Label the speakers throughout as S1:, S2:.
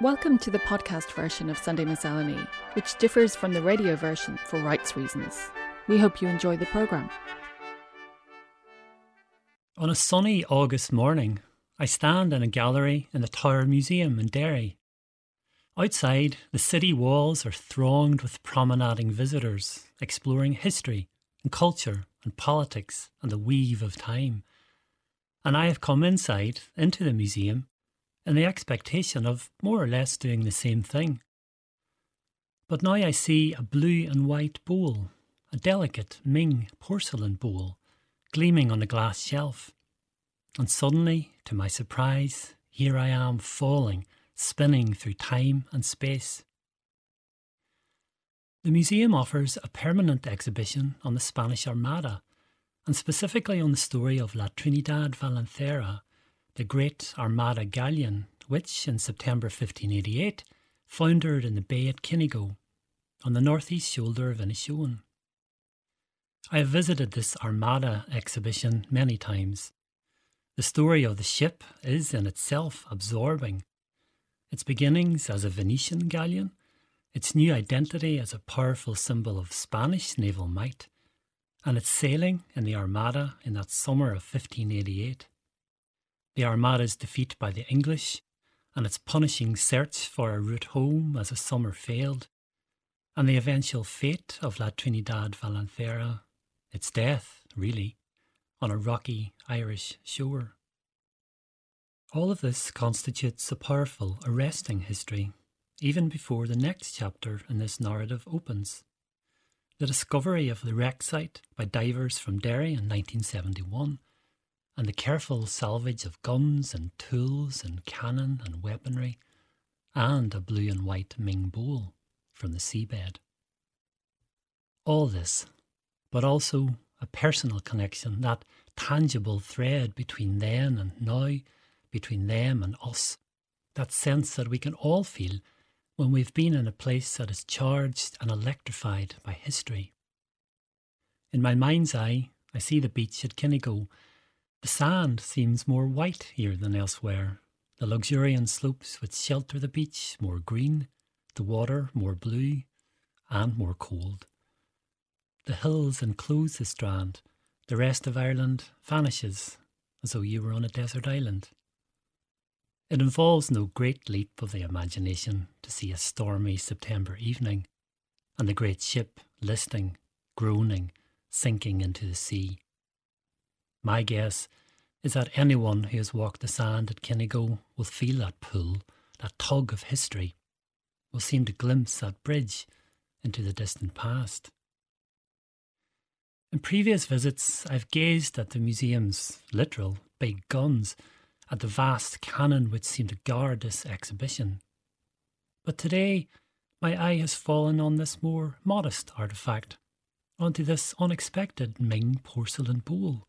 S1: Welcome to the podcast version of Sunday Miscellany, which differs from the radio version for rights reasons. We hope you enjoy the programme.
S2: On a sunny August morning, I stand in a gallery in the Tower Museum in Derry. Outside, the city walls are thronged with promenading visitors exploring history and culture and politics and the weave of time. And I have come inside into the museum in the expectation of more or less doing the same thing. But now I see a blue and white bowl, a delicate Ming porcelain bowl, gleaming on a glass shelf. And suddenly, to my surprise, here I am falling, spinning through time and space. The museum offers a permanent exhibition on the Spanish Armada, and specifically on the story of La Trinidad Valencera, the great Armada galleon, which in September 1588 foundered in the bay at Kinnagoe, on the northeast shoulder of Inishowen. I have visited this Armada exhibition many times. The story of the ship is in itself absorbing. Its beginnings as a Venetian galleon, its new identity as a powerful symbol of Spanish naval might, and its sailing in the Armada in that summer of 1588 the Armada's defeat by the English, and its punishing search for a route home as the summer failed, and the eventual fate of La Trinidad Valencera, its death, really, on a rocky Irish shore. All of this constitutes a powerful, arresting history, even before the next chapter in this narrative opens. The discovery of the wreck site by divers from Derry in 1971 and the careful salvage of guns and tools and cannon and weaponry, and a blue and white Ming bowl from the seabed. All this, but also a personal connection, that tangible thread between then and now, between them and us, that sense that we can all feel when we've been in a place that is charged and electrified by history. In my mind's eye, I see the beach at Kinnagoe the sand seems more white here than elsewhere, the luxuriant slopes which shelter the beach more green, the water more blue and more cold. The hills enclose the strand, the rest of Ireland vanishes as though you were on a desert island. It involves no great leap of the imagination to see a stormy September evening and the great ship listing, groaning, sinking into the sea. My guess is that anyone who has walked the sand at Kinnagoe will feel that pull, that tug of history, will seem to glimpse that bridge into the distant past. In previous visits, I've gazed at the museum's literal big guns, at the vast cannon which seem to guard this exhibition. But today, my eye has fallen on this more modest artifact, onto this unexpected Ming porcelain bowl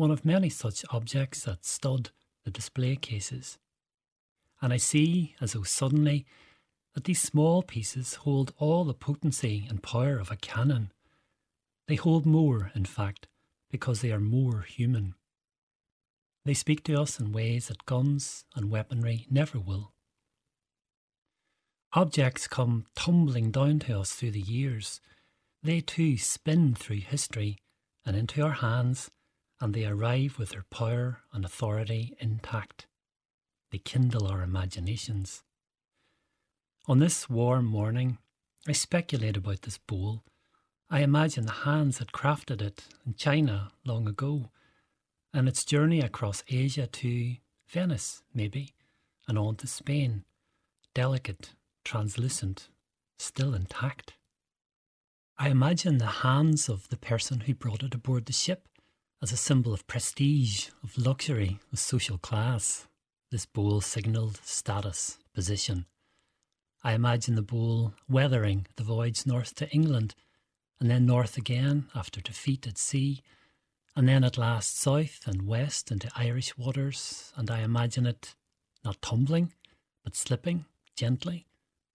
S2: one of many such objects that stud the display cases. And I see, as though suddenly, that these small pieces hold all the potency and power of a cannon. They hold more, in fact, because they are more human. They speak to us in ways that guns and weaponry never will. Objects come tumbling down to us through the years. They too spin through history and into our hands and they arrive with their power and authority intact. They kindle our imaginations. On this warm morning, I speculate about this bowl. I imagine the hands that crafted it in China long ago, and its journey across Asia to Venice, maybe, and on to Spain, delicate, translucent, still intact. I imagine the hands of the person who brought it aboard the ship as a symbol of prestige, of luxury, of social class. This bowl signalled status, position. I imagine the bowl weathering the voyage north to England, and then north again after defeat at sea, and then at last south and west into Irish waters, and I imagine it not tumbling, but slipping gently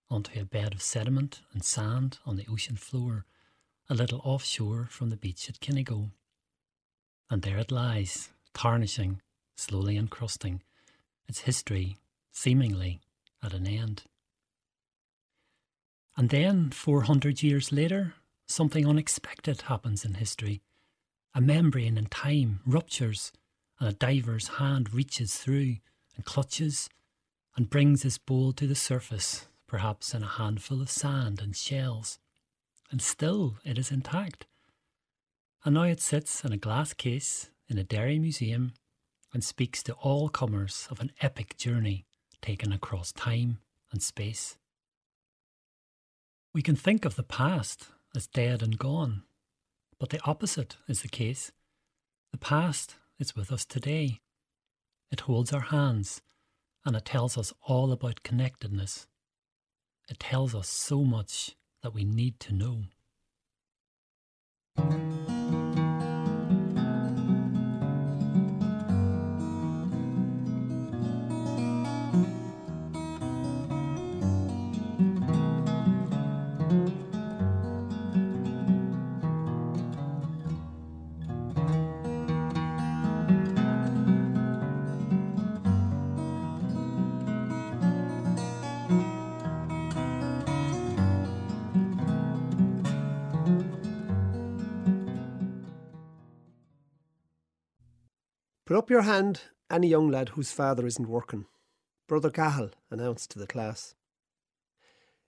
S2: onto a bed of sediment and sand on the ocean floor, a little offshore from the beach at Kinnagoe. And there it lies, tarnishing, slowly encrusting, its history, seemingly, at an end. And then, 400 years later, something unexpected happens in history. A membrane in time ruptures, and a diver's hand reaches through and clutches and brings his bowl to the surface, perhaps in a handful of sand and shells. And still it is intact. And now it sits in a glass case in a Derry museum and speaks to all comers of an epic journey taken across time and space. We can think of the past as dead and gone, but the opposite is the case. The past is with us today. It holds our hands and it tells us all about connectedness. It tells us so much that we need to know.
S3: Put up your hand, any young lad whose father isn't working. Brother Cahill announced to the class.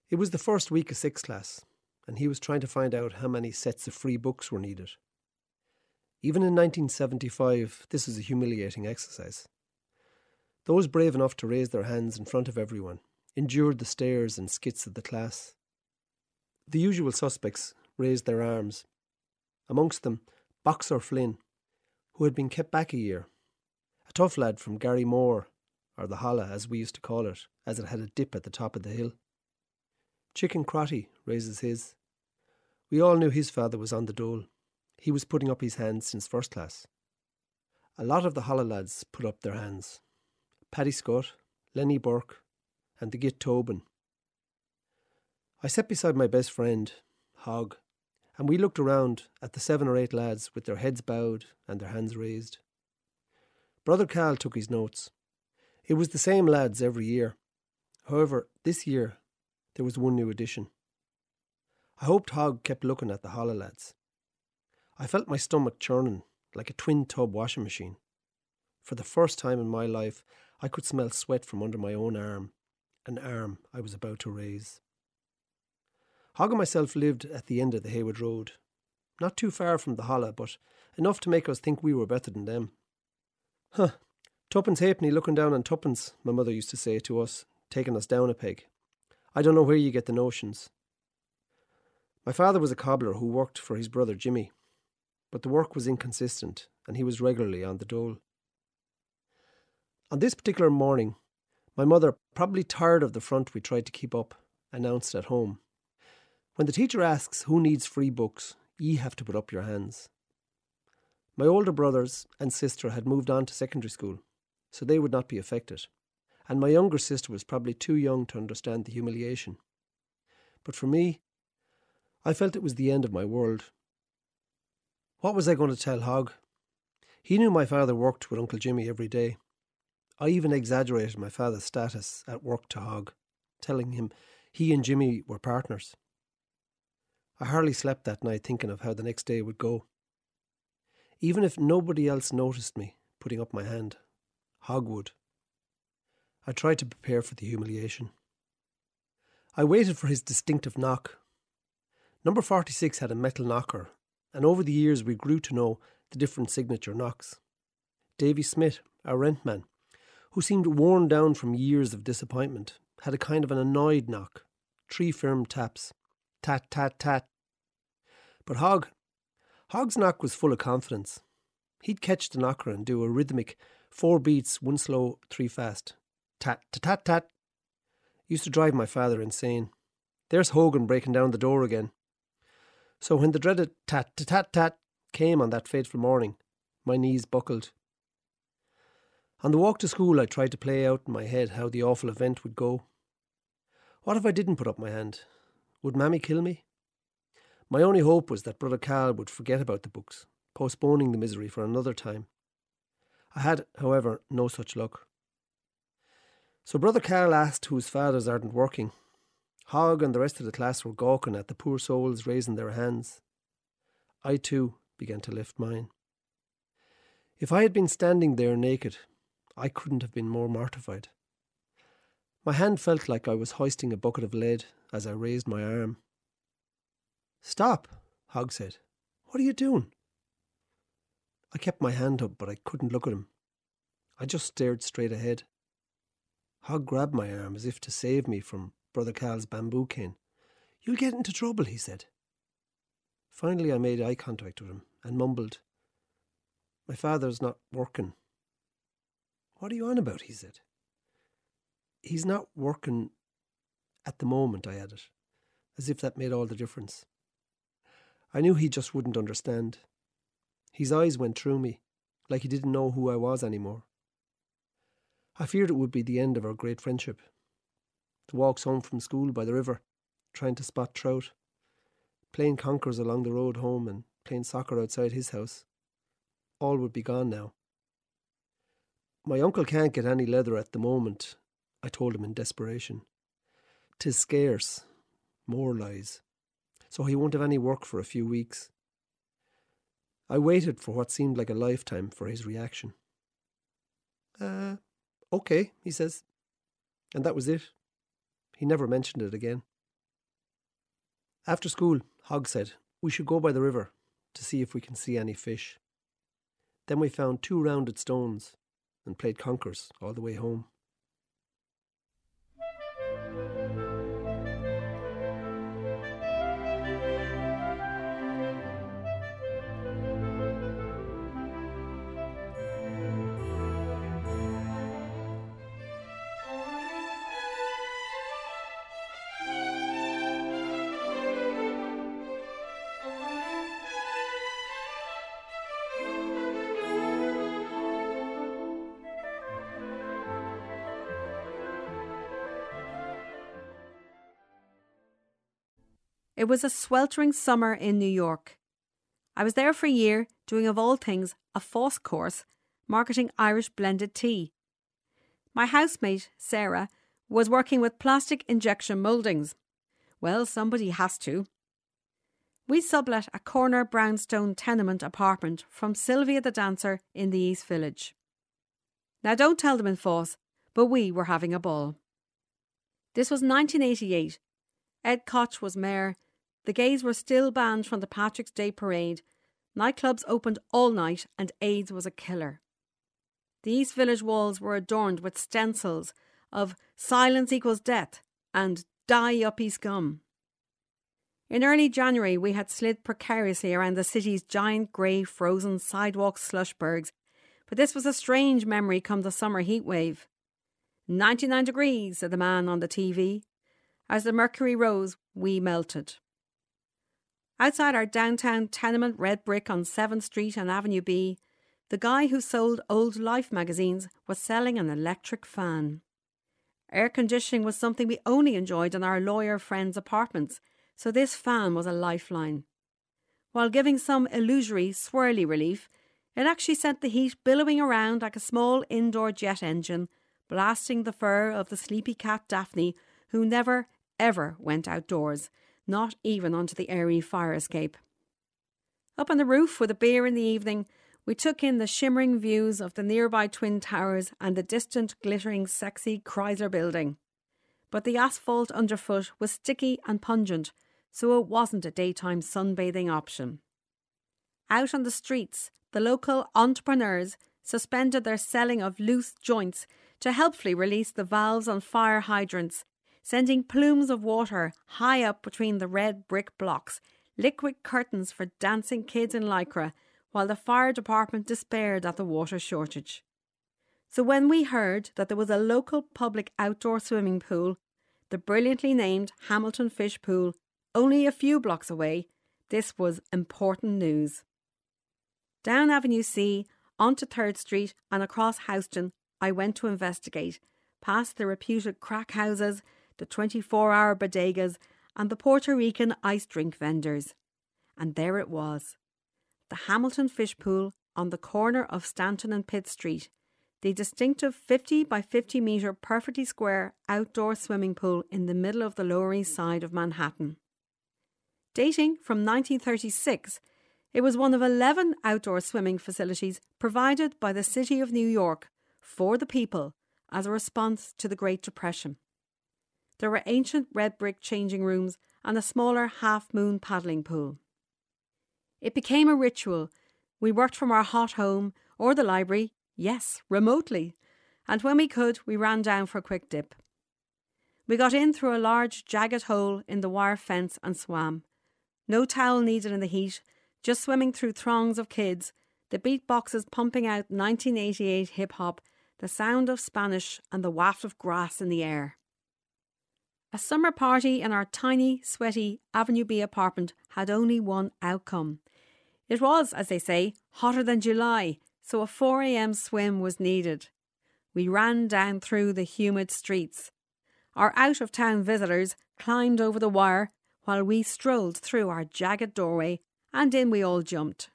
S3: It was the first week of sixth class, and he was trying to find out how many sets of free books were needed. Even in 1975, this was a humiliating exercise. Those brave enough to raise their hands in front of everyone endured the stares and skits of the class. The usual suspects raised their arms. Amongst them, Boxer Flynn, who had been kept back a year. Tough lad from Garrymore, or the Holla as we used to call it, as it had a dip at the top of the hill. Chicken Crotty raises his. We all knew his father was on the dole. He was putting up his hands since first class. A lot of the Holla lads put up their hands. Paddy Scott, Lenny Burke, and the Git Tobin. I sat beside my best friend, Hogg, and we looked around at the seven or eight lads with their heads bowed and their hands raised. Brother Cal took his notes. It was the same lads every year. However, this year there was one new addition. I hoped Hogg kept looking at the Holla lads. I felt my stomach churning like a twin tub washing machine. For the first time in my life, I could smell sweat from under my own arm, an arm I was about to raise. Hogg and myself lived at the end of the Haywood Road, not too far from the Holla, but enough to make us think we were better than them. Huh, tuppence halfpenny looking down on tuppence, my mother used to say to us, taking us down a peg. I don't know where you get the notions. My father was a cobbler who worked for his brother Jimmy, but the work was inconsistent and he was regularly on the dole. On this particular morning, my mother, probably tired of the front we tried to keep up, announced at home when the teacher asks who needs free books, ye have to put up your hands. My older brothers and sister had moved on to secondary school, so they would not be affected, and my younger sister was probably too young to understand the humiliation. But for me, I felt it was the end of my world. What was I going to tell Hogg? He knew my father worked with Uncle Jimmy every day. I even exaggerated my father's status at work to Hogg, telling him he and Jimmy were partners. I hardly slept that night thinking of how the next day would go. Even if nobody else noticed me putting up my hand, Hogg would. I tried to prepare for the humiliation. I waited for his distinctive knock. Number 46 had a metal knocker, and over the years we grew to know the different signature knocks. Davy Smith, our rentman, who seemed worn down from years of disappointment, had a kind of an annoyed knock, three firm taps, tat, tat, tat. But Hogg, Hogg's knock was full of confidence. He'd catch the knocker and do a rhythmic four beats, one slow, three fast. Tat, tat, tat, tat. Used to drive my father insane. There's Hogan breaking down the door again. So when the dreaded tat, tat, tat, tat came on that fateful morning, my knees buckled. On the walk to school, I tried to play out in my head how the awful event would go. What if I didn't put up my hand? Would Mammy kill me? My only hope was that Brother Cal would forget about the books, postponing the misery for another time. I had, however, no such luck. So Brother Carl asked whose fathers aren't working. Hogg and the rest of the class were gawking at the poor souls raising their hands. I too began to lift mine. If I had been standing there naked, I couldn't have been more mortified. My hand felt like I was hoisting a bucket of lead as I raised my arm. Stop, Hogg said. What are you doing? I kept my hand up, but I couldn't look at him. I just stared straight ahead. Hogg grabbed my arm as if to save me from Brother Carl's bamboo cane. You'll get into trouble, he said. Finally, I made eye contact with him and mumbled, My father's not working. What are you on about? he said. He's not working at the moment, I added, as if that made all the difference. I knew he just wouldn't understand. His eyes went through me, like he didn't know who I was anymore. I feared it would be the end of our great friendship. The walks home from school by the river, trying to spot trout, playing conkers along the road home, and playing soccer outside his house. All would be gone now. My uncle can't get any leather at the moment, I told him in desperation. Tis scarce, more lies, so he won't have any work for a few weeks. I waited for what seemed like a lifetime for his reaction. Uh, okay, he says. And that was it. He never mentioned it again. After school, Hogg said, we should go by the river to see if we can see any fish. Then we found two rounded stones and played conkers all the way home.
S4: It was a sweltering summer in New York. I was there for a year doing, of all things, a FÁS course, marketing Irish blended tea. My housemate, Sarah, was working with plastic injection mouldings. Well, somebody has to. We sublet a corner brownstone tenement apartment from Sylvia the dancer in the East Village. Now, don't tell them in FÁS, but we were having a ball. This was 1988. Ed Koch was mayor, the gays were still banned from the Patrick's Day parade. Nightclubs opened all night, and AIDS was a killer. The East Village walls were adorned with stencils of silence equals death and die yuppie scum. In early January, we had slid precariously around the city's giant grey frozen sidewalk slushbergs, but this was a strange memory come the summer heat wave. 99 degrees, said the man on the TV. As the mercury rose, we melted. Outside our downtown tenement red brick on 7th Street and Avenue B, the guy who sold old Life magazines was selling an electric fan. Air conditioning was something we only enjoyed in our lawyer friends' apartments, so this fan was a lifeline. While giving some illusory swirly relief, it actually sent the heat billowing around like a small indoor jet engine, blasting the fur of the sleepy cat Daphne, who never, ever went outdoors not even onto the airy fire escape. Up on the roof with a beer in the evening, we took in the shimmering views of the nearby Twin Towers and the distant, glittering, sexy Chrysler building. But the asphalt underfoot was sticky and pungent, so it wasn't a daytime sunbathing option. Out on the streets, the local entrepreneurs suspended their selling of loose joints to helpfully release the valves on fire hydrants sending plumes of water high up between the red brick blocks, liquid curtains for dancing kids in lycra, while the fire department despaired at the water shortage. So when we heard that there was a local public outdoor swimming pool, the brilliantly named Hamilton Fish Pool, only a few blocks away, this was important news. Down Avenue C, onto 3rd Street, and across Houston, I went to investigate, past the reputed crack houses, the 24 hour bodegas, and the Puerto Rican ice drink vendors. And there it was the Hamilton Fish Pool on the corner of Stanton and Pitt Street, the distinctive 50 by 50 metre perfectly square outdoor swimming pool in the middle of the Lower East Side of Manhattan. Dating from 1936, it was one of 11 outdoor swimming facilities provided by the City of New York for the people as a response to the Great Depression. There were ancient red brick changing rooms and a smaller half moon paddling pool. It became a ritual. We worked from our hot home or the library, yes, remotely, and when we could, we ran down for a quick dip. We got in through a large, jagged hole in the wire fence and swam. No towel needed in the heat, just swimming through throngs of kids, the beatboxes pumping out 1988 hip hop, the sound of Spanish, and the waft of grass in the air. A summer party in our tiny, sweaty Avenue B apartment had only one outcome. It was, as they say, hotter than July, so a 4am swim was needed. We ran down through the humid streets. Our out of town visitors climbed over the wire while we strolled through our jagged doorway, and in we all jumped.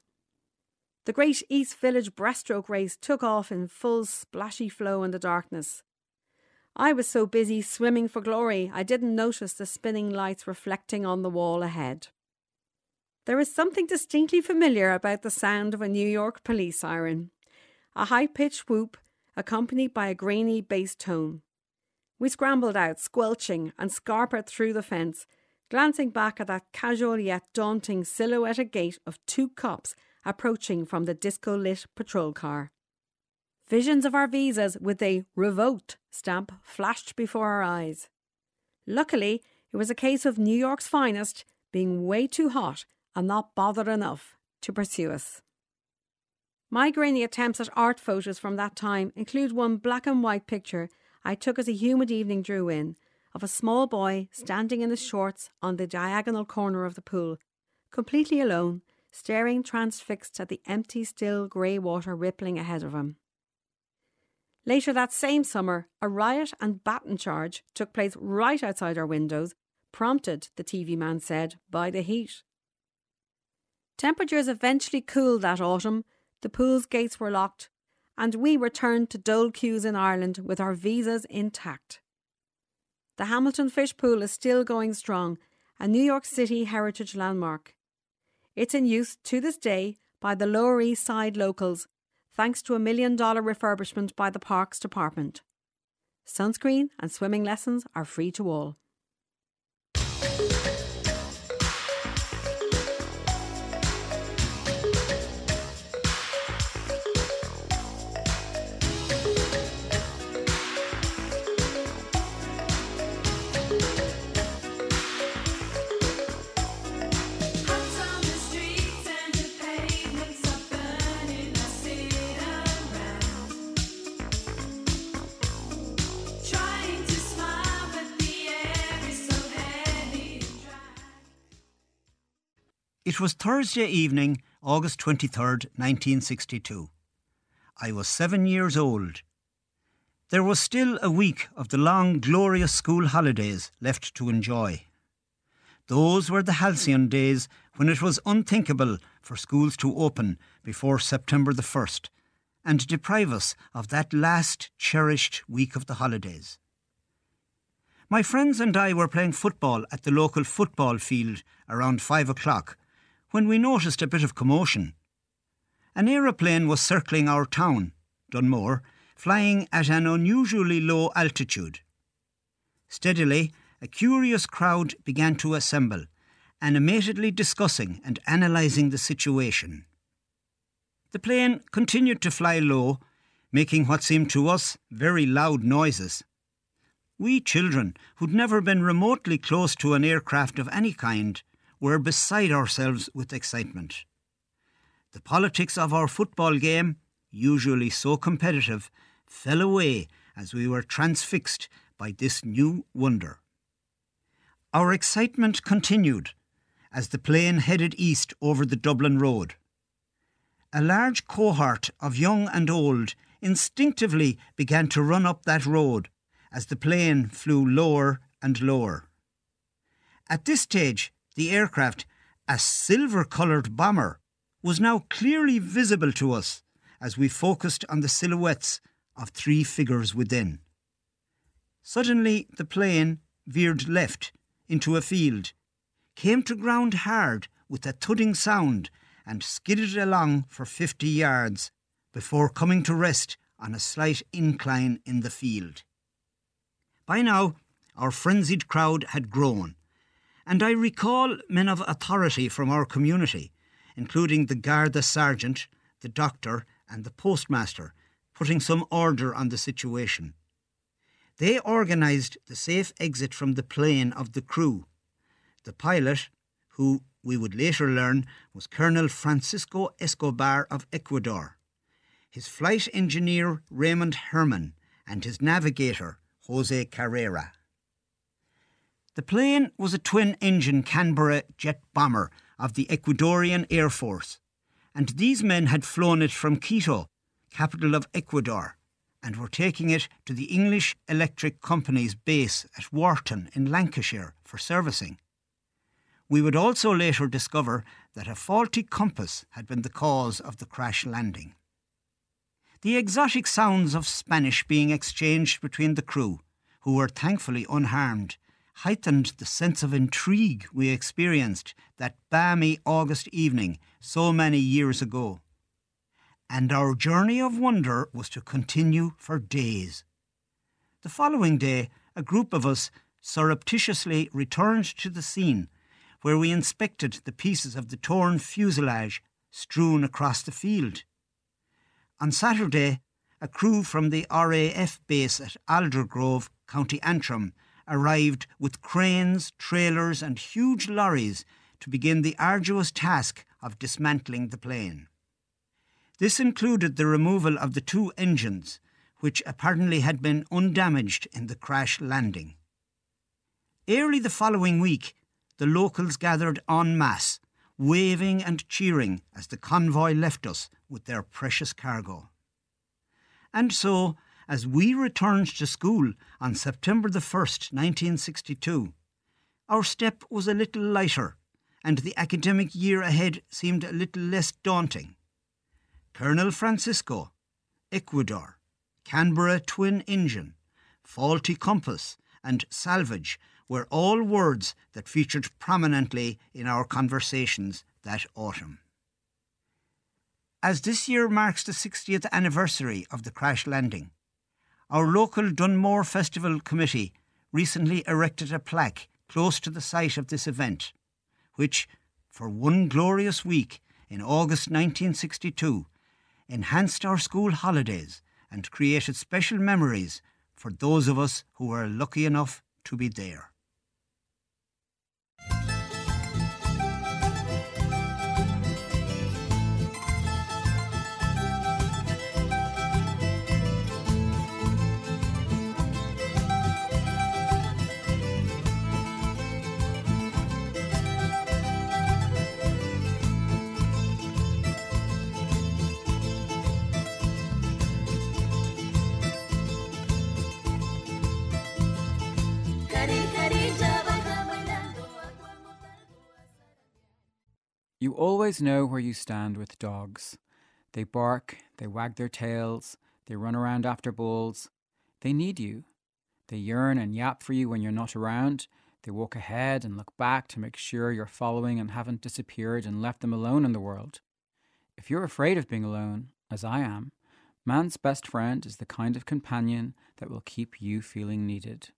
S4: The great East Village breaststroke race took off in full splashy flow in the darkness. I was so busy swimming for glory I didn't notice the spinning lights reflecting on the wall ahead. There is something distinctly familiar about the sound of a New York police siren, a high pitched whoop accompanied by a grainy bass tone. We scrambled out, squelching, and scarpered through the fence, glancing back at that casual yet daunting silhouetted gait of two cops approaching from the disco lit patrol car. Visions of our visas with a revoked stamp flashed before our eyes. Luckily, it was a case of New York's finest being way too hot and not bothered enough to pursue us. My grainy attempts at art photos from that time include one black and white picture I took as a humid evening drew in of a small boy standing in his shorts on the diagonal corner of the pool, completely alone, staring transfixed at the empty, still grey water rippling ahead of him. Later that same summer, a riot and baton charge took place right outside our windows, prompted, the TV man said, by the heat. Temperatures eventually cooled that autumn, the pool's gates were locked, and we returned to Dole Queues in Ireland with our visas intact. The Hamilton Fish Pool is still going strong, a New York City heritage landmark. It's in use to this day by the Lower East Side locals thanks to a million dollar refurbishment by the Parks Department. Sunscreen and swimming lessons are free to all.
S5: It was Thursday evening, August 23rd, 1962. I was seven years old. There was still a week of the long, glorious school holidays left to enjoy. Those were the halcyon days when it was unthinkable for schools to open before September the 1st and deprive us of that last cherished week of the holidays. My friends and I were playing football at the local football field around five o'clock when we noticed a bit of commotion. An aeroplane was circling our town, Dunmore, flying at an unusually low altitude. Steadily, a curious crowd began to assemble, animatedly discussing and analysing the situation. The plane continued to fly low, making what seemed to us very loud noises. We children, who'd never been remotely close to an aircraft of any kind, were beside ourselves with excitement. The politics of our football game, usually so competitive, fell away as we were transfixed by this new wonder. Our excitement continued as the plane headed east over the Dublin Road. A large cohort of young and old instinctively began to run up that road as the plane flew lower and lower. At this stage, the aircraft, a silver coloured bomber, was now clearly visible to us as we focused on the silhouettes of three figures within. Suddenly the plane veered left into a field, came to ground hard with a thudding sound, and skidded along for fifty yards before coming to rest on a slight incline in the field. By now, our frenzied crowd had grown, and I recall men of authority from our community, including the Garda sergeant, the doctor, and the postmaster, putting some order on the situation. They organised the safe exit from the plane of the crew. The pilot, who we would later learn was Colonel Francisco Escobar of Ecuador, his flight engineer Raymond Herman, and his navigator Jose Carrera. The plane was a twin engine Canberra jet bomber of the Ecuadorian Air Force, and these men had flown it from Quito, capital of Ecuador, and were taking it to the English Electric Company's base at Warton in Lancashire for servicing. We would also later discover that a faulty compass had been the cause of the crash landing. The exotic sounds of Spanish being exchanged between the crew, who were thankfully unharmed, heightened the sense of intrigue we experienced that balmy August evening so many years ago. And our journey of wonder was to continue for days. The following day, a group of us surreptitiously returned to the scene where we inspected the pieces of the torn fuselage strewn across the field. On Saturday, a crew from the RAF base at Aldergrove, County Antrim, arrived with cranes, trailers, and huge lorries to begin the arduous task of dismantling the plane. This included the removal of the two engines, which apparently had been undamaged in the crash landing. Early the following week, the locals gathered en masse, waving and cheering as the convoy left us with their precious cargo. And so, as we returned to school on September the 1st, 1962, our step was a little lighter and the academic year ahead seemed a little less daunting. Colonel Francisco, Ecuador, Canberra twin engine, faulty compass, and salvage were all words that featured prominently in our conversations that autumn. As this year marks the 60th anniversary of the crash landing, our local Dunmore Festival Committee recently erected a plaque close to the site of this event, which, for one glorious week in August 1962, enhanced our school holidays and created special memories for those of us who were lucky enough to be there.
S6: You always know where you stand with dogs. They bark, they wag their tails, they run around after balls. They need you. They yearn and yap for you when you're not around. They walk ahead and look back to make sure you're following and haven't disappeared and left them alone in the world. If you're afraid of being alone, as I am, man's best friend is the kind of companion that will keep you feeling needed.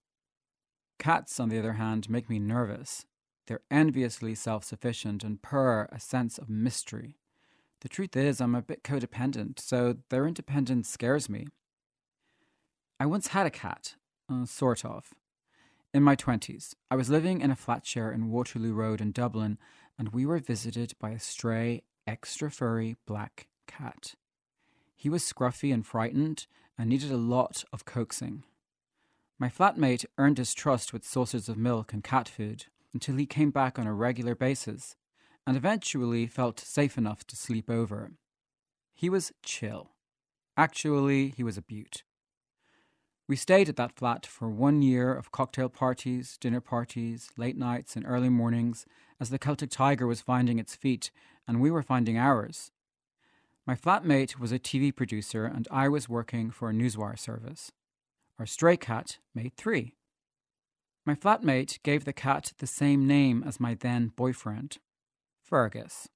S6: Cats, on the other hand, make me nervous they're enviously self sufficient and purr a sense of mystery. The truth is, I'm a bit codependent, so their independence scares me. I once had a cat, uh, sort of. In my 20s, I was living in a flat share in Waterloo Road in Dublin, and we were visited by a stray, extra furry black cat. He was scruffy and frightened and needed a lot of coaxing. My flatmate earned his trust with saucers of milk and cat food, until he came back on a regular basis and eventually felt safe enough to sleep over. He was chill. Actually, he was a beaut. We stayed at that flat for one year of cocktail parties, dinner parties, late nights, and early mornings as the Celtic Tiger was finding its feet and we were finding ours. My flatmate was a TV producer, and I was working for a newswire service. Our stray cat made three. My flatmate gave the cat the same name as my then boyfriend, Fergus.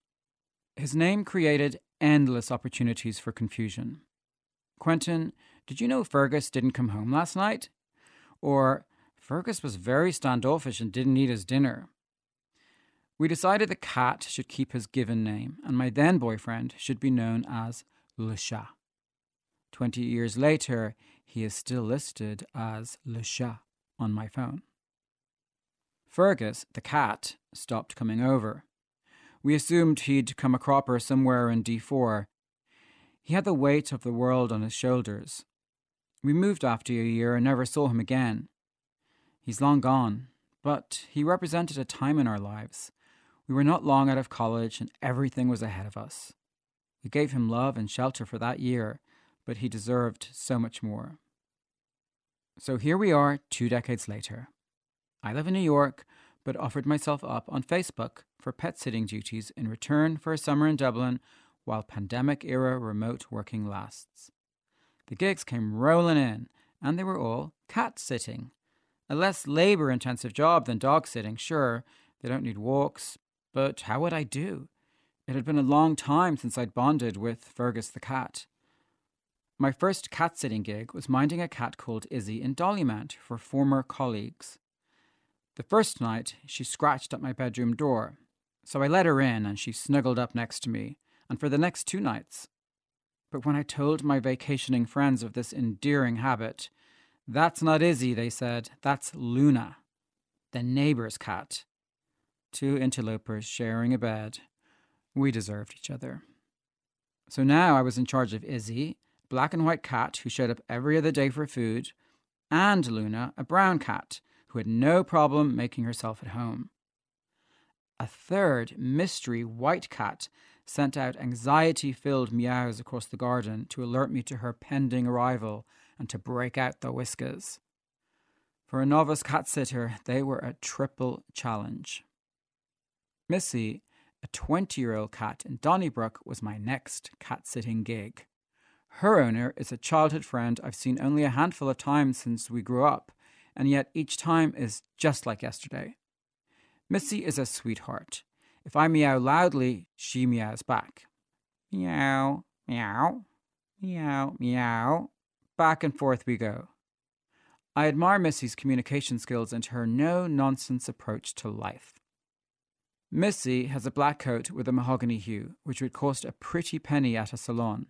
S6: His name created endless opportunities for confusion. Quentin, did you know Fergus didn't come home last night? Or, Fergus was very standoffish and didn't eat his dinner. We decided the cat should keep his given name, and my then boyfriend should be known as Le Chat. Twenty years later, he is still listed as Le Chat on my phone. Fergus, the cat, stopped coming over. We assumed he'd come a cropper somewhere in D4. He had the weight of the world on his shoulders. We moved after a year and never saw him again. He's long gone, but he represented a time in our lives we were not long out of college, and everything was ahead of us. We gave him love and shelter for that year, but he deserved so much more. So here we are, two decades later. I live in New York, but offered myself up on Facebook for pet sitting duties in return for a summer in Dublin while pandemic era remote working lasts. The gigs came rolling in, and they were all cat sitting. A less labour intensive job than dog sitting, sure. They don't need walks, but how would I do? It had been a long time since I'd bonded with Fergus the cat. My first cat sitting gig was minding a cat called Izzy in Dollymount for former colleagues. The first night, she scratched at my bedroom door, so I let her in and she snuggled up next to me, and for the next two nights. But when I told my vacationing friends of this endearing habit, that's not Izzy, they said, that's Luna, the neighbor's cat two interlopers sharing a bed. We deserved each other. So now I was in charge of Izzy, black and white cat who showed up every other day for food, and Luna, a brown cat who had no problem making herself at home. A third mystery white cat sent out anxiety filled meows across the garden to alert me to her pending arrival and to break out the whiskers. For a novice cat sitter, they were a triple challenge. Missy, a 20 year old cat in Donnybrook, was my next cat sitting gig. Her owner is a childhood friend I've seen only a handful of times since we grew up, and yet each time is just like yesterday. Missy is a sweetheart. If I meow loudly, she meows back. Meow, meow, meow, meow. Back and forth we go. I admire Missy's communication skills and her no nonsense approach to life. Missy has a black coat with a mahogany hue, which would cost a pretty penny at a salon.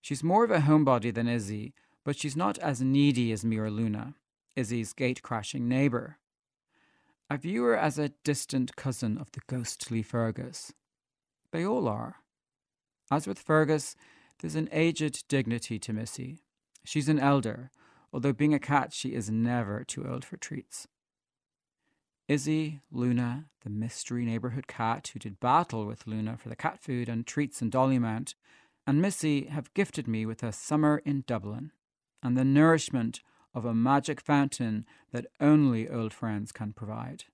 S6: She's more of a homebody than Izzy, but she's not as needy as me or Luna, Izzy's gate crashing neighbour. I view her as a distant cousin of the ghostly Fergus. They all are. As with Fergus, there's an aged dignity to Missy. She's an elder, although being a cat, she is never too old for treats. Izzy, Luna, the mystery neighbourhood cat who did battle with Luna for the cat food and treats in Dollymount, and Missy have gifted me with a summer in Dublin and the nourishment of a magic fountain that only old friends can provide.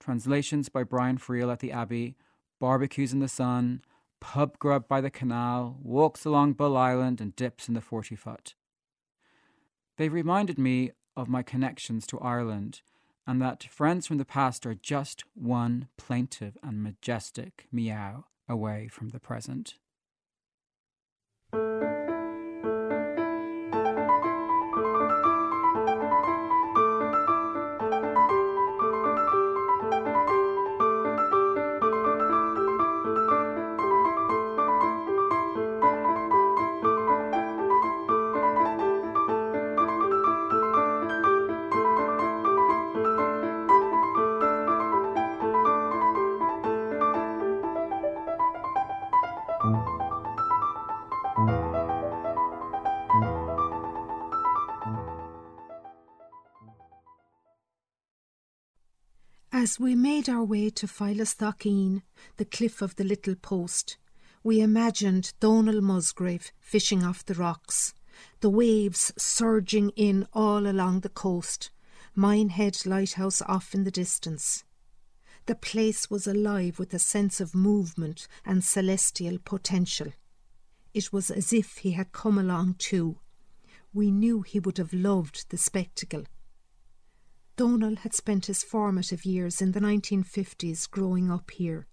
S6: Translations by Brian Friel at the Abbey, barbecues in the sun, pub grub by the canal, walks along Bull Island, and dips in the 40 foot. They reminded me of my connections to Ireland and that friends from the past are just one plaintive and majestic meow away from the present.
S7: As we made our way to Philistocene, the cliff of the Little Post, we imagined Donal Musgrave fishing off the rocks, the waves surging in all along the coast, Minehead Lighthouse off in the distance. The place was alive with a sense of movement and celestial potential. It was as if he had come along too. We knew he would have loved the spectacle. Donal had spent his formative years in the 1950s growing up here.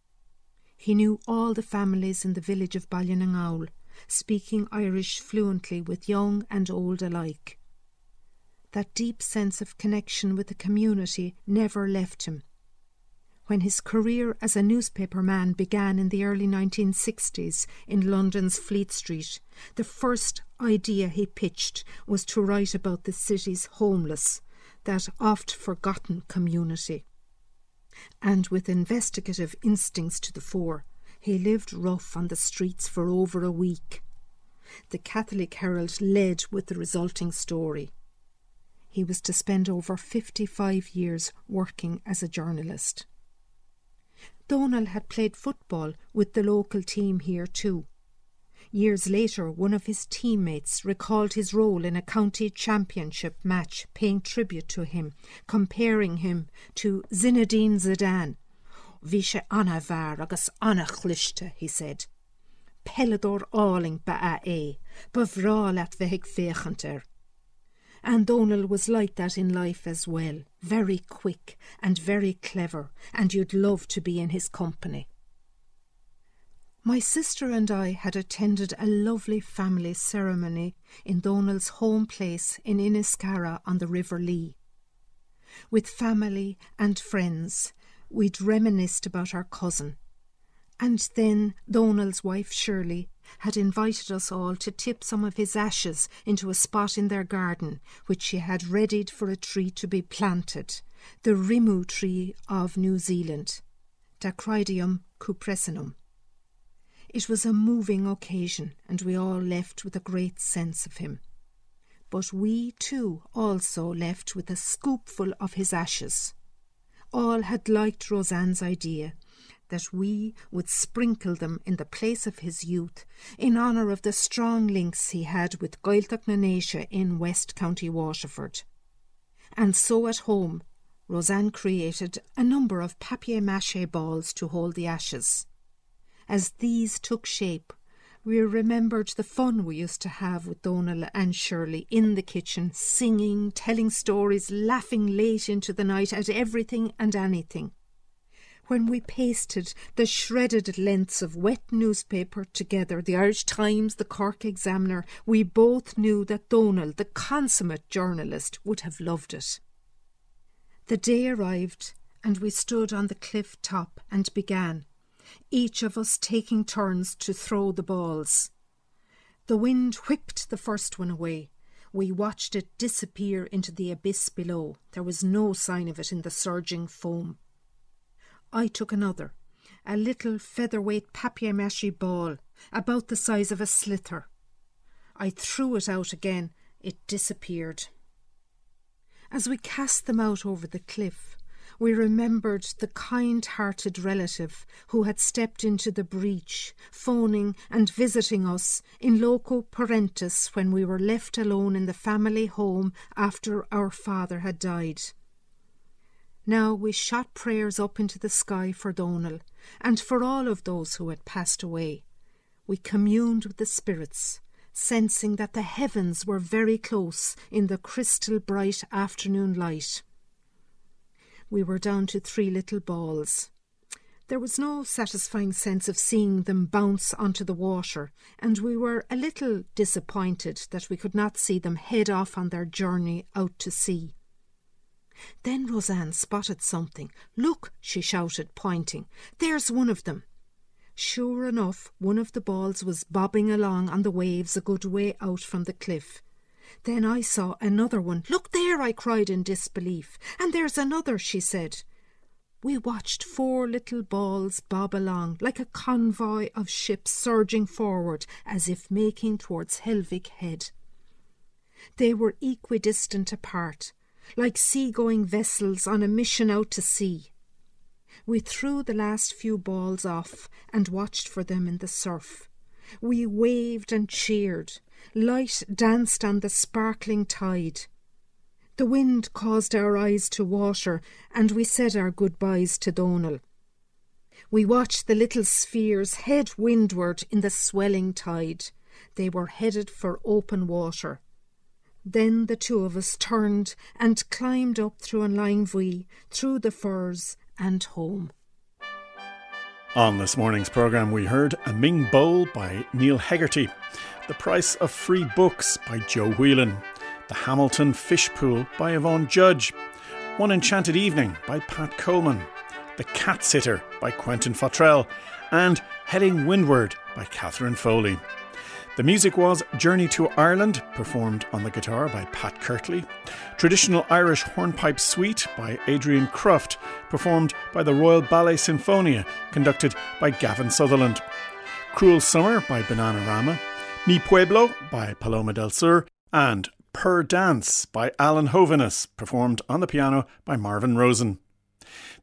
S7: He knew all the families in the village of Ballinagoul, speaking Irish fluently with young and old alike. That deep sense of connection with the community never left him. When his career as a newspaperman began in the early 1960s in London's Fleet Street, the first idea he pitched was to write about the city's homeless, that oft forgotten community. And with investigative instincts to the fore, he lived rough on the streets for over a week. The Catholic Herald led with the resulting story. He was to spend over 55 years working as a journalist. Donal had played football with the local team here too. Years later, one of his teammates recalled his role in a county championship match, paying tribute to him, comparing him to Zinedine Zidane. Anna bhar agus anna chlichte, he said. Pelador áling ba a é, bhrá leat bheith féchanter. And Donal was like that in life as well, very quick and very clever, and you'd love to be in his company. My sister and I had attended a lovely family ceremony in Donal's home place in Inniscarra on the River Lee. With family and friends, we'd reminisced about our cousin. And then Donal's wife Shirley had invited us all to tip some of his ashes into a spot in their garden which she had readied for a tree to be planted, the Rimu tree of New Zealand, Dacrydium cupressinum. It was a moving occasion, and we all left with a great sense of him. But we too also left with a scoopful of his ashes. All had liked Roseanne's idea that we would sprinkle them in the place of his youth in honour of the strong links he had with Gaeltacht na in West County Waterford. And so at home, Roseanne created a number of papier-mâché balls to hold the ashes. As these took shape, we remembered the fun we used to have with Donal and Shirley in the kitchen, singing, telling stories, laughing late into the night at everything and anything. When we pasted the shredded lengths of wet newspaper together, the Irish Times, the Cork Examiner, we both knew that Donal, the consummate journalist, would have loved it. The day arrived, and we stood on the cliff top and began each of us taking turns to throw the balls. The wind whipped the first one away. We watched it disappear into the abyss below. There was no sign of it in the surging foam. I took another, a little featherweight papier-mâché ball, about the size of a sliotar. I threw it out again. It disappeared. As we cast them out over the cliff, we remembered the kind hearted relative who had stepped into the breach, phoning and visiting us in loco parentis when we were left alone in the family home after our father had died. Now we shot prayers up into the sky for Donal and for all of those who had passed away. We communed with the spirits, sensing that the heavens were very close in the crystal bright afternoon light we were down to three little balls. There was no satisfying sense of seeing them bounce onto the water, and we were a little disappointed that we could not see them head off on their journey out to sea. Then Roseanne spotted something. Look, she shouted, pointing. There's one of them. Sure enough, one of the balls was bobbing along on the waves a good way out from the cliff. Then I saw another one. Look there, I cried in disbelief. And there's another, she said. We watched four little balls bob along like a convoy of ships surging forward as if making towards Helvick Head. They were equidistant apart, like sea-going vessels on a mission out to sea. We threw the last few balls off and watched for them in the surf. We waved and cheered, Light danced on the sparkling tide. The wind caused our eyes to water, and we said our goodbyes to Donal. We watched the little spheres head windward in the swelling tide. They were headed for open water. Then the two of us turned and climbed up through an Leinvui, through the firs, and home.
S8: On this morning's programme, we heard A Ming Bowl by Neil Hegarty, The Price of Free Books by Joe Whelan, The Hamilton Fish Pool by Yvonne Judge, One Enchanted Evening by Pat Coleman, The Cat Sitter by Quentin Fottrell, and Heading Windward by Catherine Foley. The music was Journey to Ireland, performed on the guitar by Pat Kirtley, Traditional Irish Hornpipe Suite by Adrian Cruft, performed by the Royal Ballet Sinfonia, conducted by Gavin Sutherland, Cruel Summer by Bananarama, Mi Pueblo by Paloma del Sur, and Per Dance by Alan Hovhaness, performed on the piano by Marvin Rosen.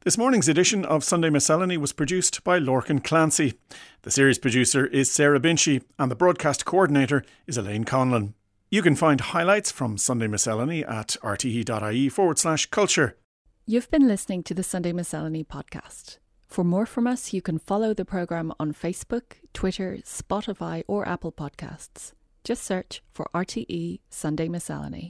S8: This morning's edition of Sunday Miscellany was produced by Lorcan Clancy. The series producer is Sarah Binchy, and the broadcast coordinator is Elaine Conlon. You can find highlights from Sunday Miscellany at rte.ie forward slash culture.
S1: You've been listening to the Sunday Miscellany podcast. For more from us, you can follow the programme on Facebook, Twitter, Spotify, or Apple Podcasts. Just search for RTE Sunday Miscellany.